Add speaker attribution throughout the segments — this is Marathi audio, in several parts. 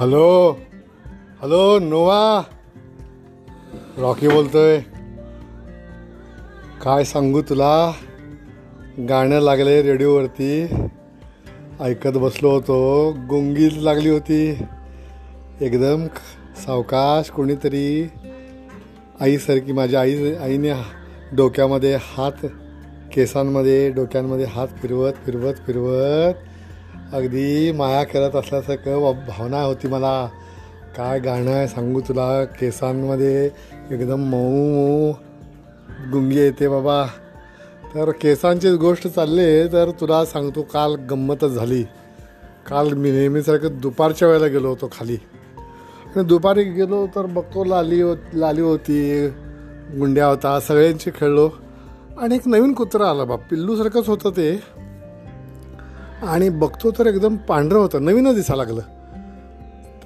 Speaker 1: हॅलो. Hello Nova. रॉकी बोलतोय. काय सांगू तुला? गाणं लागले रेडिओवरती. ऐकत बसलो होतो. गुंगीच लागली होती. एकदम सावकाश कोणीतरी. आईसारखी माझ्या आई आईने डोक्यामध्ये हात केसांमध्ये डोक्यांमध्ये हात फिरवत फिरवत फिरवत अगदी माया करत असल्यासारखं वा- भावना होती मला. काय गाणं आहे सांगू तुला? केसांमध्ये एकदम मऊ मऊ गुंगी येते बाबा. तर केसांचीच गोष्ट चालली आहे तर तुला सांगतो काल गंमतच झाली. काल मी नेहमीसारखं दुपारच्या वेळेला गेलो होतो खाली. आणि दुपारी गेलो तर बघतो लाली हो लाली होती गुंड्या होता सगळ्यांशी खेळलो. आणि एक नवीन कुत्रा आला बा पिल्लूसारखंच होतं ते. आणि बघतो तर एकदम पांढरं होतं. नवीनच दिसायला लागलं.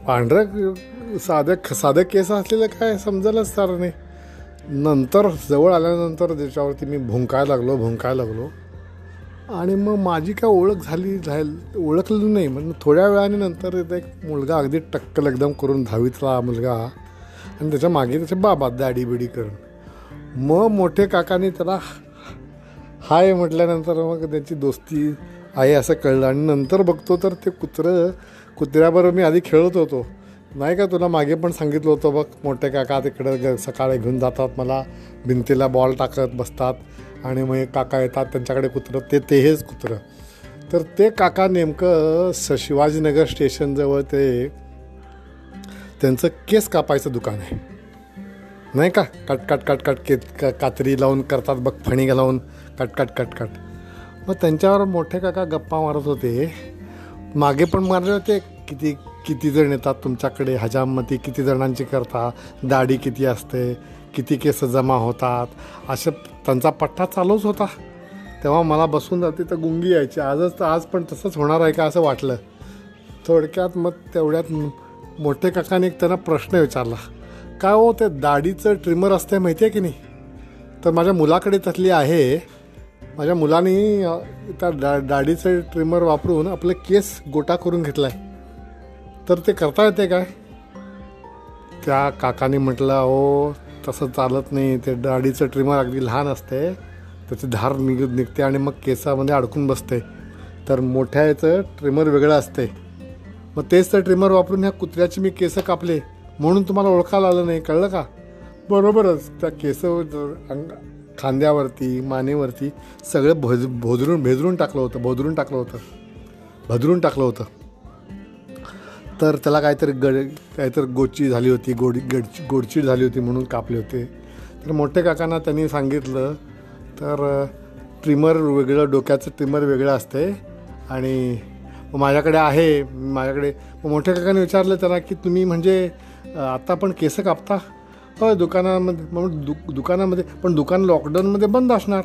Speaker 1: पांढरं साधं साधं केस असलेलं काय समजायलाच तर नाही. नंतर जवळ आल्यानंतर त्याच्यावरती मी भुंकायला लागलो भुंकायला लागलो. आणि मग माझी काय ओळख झाली झाल ओळखली नाही. मग थोड्या वेळाने नंतर इथं एक मुलगा अगदी टक्कल एकदम करून दहावीतला मुलगा. आणि त्याच्यामागे त्याचे बाबा दाडी बिडी करून. मग मोठे काकाने त्याला हाय म्हटल्यानंतर मग त्यांची दोस्ती आहे असं कळलं आणि नंतर बघतो तर ते कुत्रं कुत्र्याबरोबर मी आधी खेळत होतो. नाही का तुला मागे पण सांगितलं होतं बघ मोठे काका तिकडं ग सकाळी घेऊन जातात मला भिंतीला बॉल टाकत बसतात आणि मग काका येतात त्यांच्याकडे कुत्रं ते ते हेच कुत्रं. तर ते काका नेमकं स शिवाजीनगर स्टेशनजवळ ते त्यांचं केस कापायचं दुकान आहे. नाही का? कट कट कट कट के का कात्री लावून करतात बघ फणी लावून. कट कट कट कट. मग त्यांच्यावर मोठे काका गप्पा मारत होते. मागे पण मारले होते किती किती जण येतात तुमच्याकडे? हजामती किती जणांची करता? दाढी किती असते? किती केस जमा होतात? असे त्यांचा पट्टा चालूच होता. तेव्हा मला बसून जाते तर गुंगी यायची. आजच तर आज पण तसंच होणार आहे का असं वाटलं. थोडक्यात मग तेवढ्यात मोठे काकाने एक त्यांना प्रश्न विचारला. काय हो ते दाढीचं ट्रिमर असते माहिती आहे की नाही? तर माझ्या मुलाकडे तसली आहे. माझ्या मुलांनी त्या डा दाढीचं ट्रिमर वापरून आपले केस गोटा करून घेतला आहे तर ते करता येते काय? त्या काकाने म्हटलं हो तसं चालत नाही. ते दाढीचं ट्रिमर अगदी लहान असते. त्याची धार निघ निघते आणि मग केसामध्ये अडकून बसते. तर मोठ्या याचं ट्रिमर वेगळं असते. मग तेच तर ट्रिमर वापरून ह्या कुत्र्याची मी केस कापले. म्हणून तुम्हाला ओळखायला आलं नाही. कळलं का? बरोबरच. त्या केस अंग खांद्यावरती मानेवरती सगळं भज भोदरून भेदरून टाकलं होतं भोदरून टाकलं होतं. भदरून टाकलं होतं. तर त्याला काहीतरी गड काहीतरी गोची झाली होती गोडी गडची गोडचीड झाली होती म्हणून कापले होते. तर मोठे काकांना त्यांनी सांगितलं तर ट्रिमर वेगळं डोक्याचं ट्रिमर वेगळं असते आणि माझ्याकडे आहे माझ्याकडे मग मोठ्या काकाने विचारलं त्याला की तुम्ही म्हणजे आत्ता पण केस कापता? होय दुकानामध्ये मग दु दुकानामध्ये पण दुकान लॉकडाऊनमध्ये बंद असणार.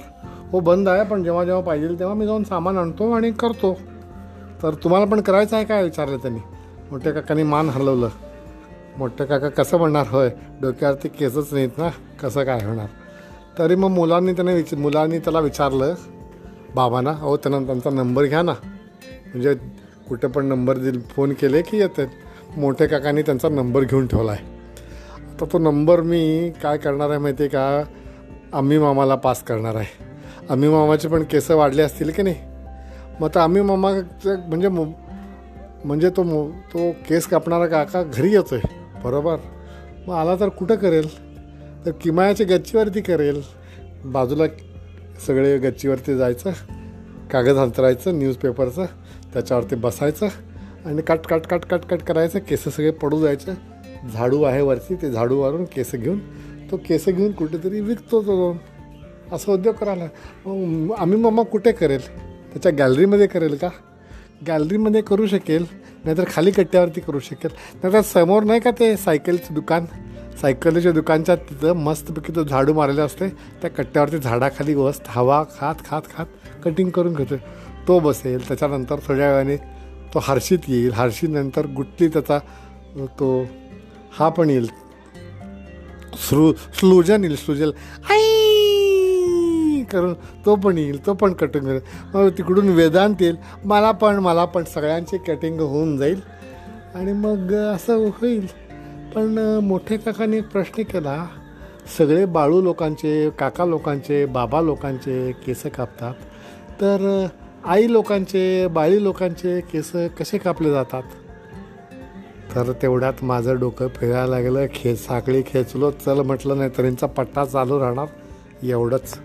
Speaker 1: हो बंद आहे पण जेव्हा जेव्हा पाहिजे तेव्हा मी जाऊन सामान आणतो आणि करतो. तर तुम्हाला पण करायचं आहे काय विचारलं त्यांनी? मोठ्या काकाने मान हलवलं. मोठ्या काका कसं म्हणणार? होय डोक्यावरती केसच नाहीत ना कसं काय होणार? तरी मग मुलांनी त्याने विच मुलांनी त्याला विचारलं बाबांना अहो त्यांना त्यांचा नंबर घ्या ना. म्हणजे कुठे पण नंबर दिल फोन केले की येतात मोठ्या काकांनी त्यांचा नंबर घेऊन ठेवला आहे. आता तो नंबर मी काय करणार आहे माहिती आहे का? आम्ही मामाला पास करणार आहे. आम्ही मामाचे पण केस वाढले असतील की नाही? मग आता आम्ही मामाचं म्हणजे मो म्हणजे तो मो तो केस कापणारा काका घरी येतो आहे बरोबर? मग आला तर कुठं करेल? तर किमायाच्या गच्चीवरती करेल. बाजूला सगळे गच्चीवरती जायचं. कागद अंतरायचं न्यूजपेपरचं त्याच्यावरती बसायचं आणि cut cut cut cut cut करायचं. केस सगळे पडू जायचं झाडू आहे वरती ते झाडू मारून केस घेऊन तो केस घेऊन कुठेतरी विकतो तो. जाऊन असं उद्योग करायला. मग आम्ही मग कुठे करेल? त्याच्या गॅलरीमध्ये करेल का? गॅलरीमध्ये करू शकेल नाहीतर खाली कट्ट्यावरती करू शकेल. नाहीतर समोर नाही का ते सायकलचं दुकान? सायकलीच्या दुकानच्या तिथं मस्तपैकी तो झाडू मारलेला असते त्या कट्ट्यावरती झाडाखाली वस्त हवा खात खात खात कटिंग करून घेतो तो बसेल त्याच्यानंतर थोड्या वेळाने तो हारशीत येईल. हर्षीनंतर गुटली त्याचा तो हा पण येईल. स्लू स्लूजन येईल स्लूजल. आई! करून तो पण येईल तो पण कटिंग करेल. मग तिकडून वेदांत येईल. मला पण मला पण सगळ्यांची कटिंग होऊन जाईल. आणि मग असं होईल. पण मोठे काकाने एक प्रश्न केला. सगळे बाळू लोकांचे काका लोकांचे बाबा लोकांचे केस कापतात. तर आई लोकांचे बाळी लोकांचे केस कसे कापले जातात? तर तेवढ्यात माझं डोकं फिरायला लागलं. खे साखळी खेचलो. चल म्हटलं नाही तर यांचा पट्टा चालू राहणार. एवढंच.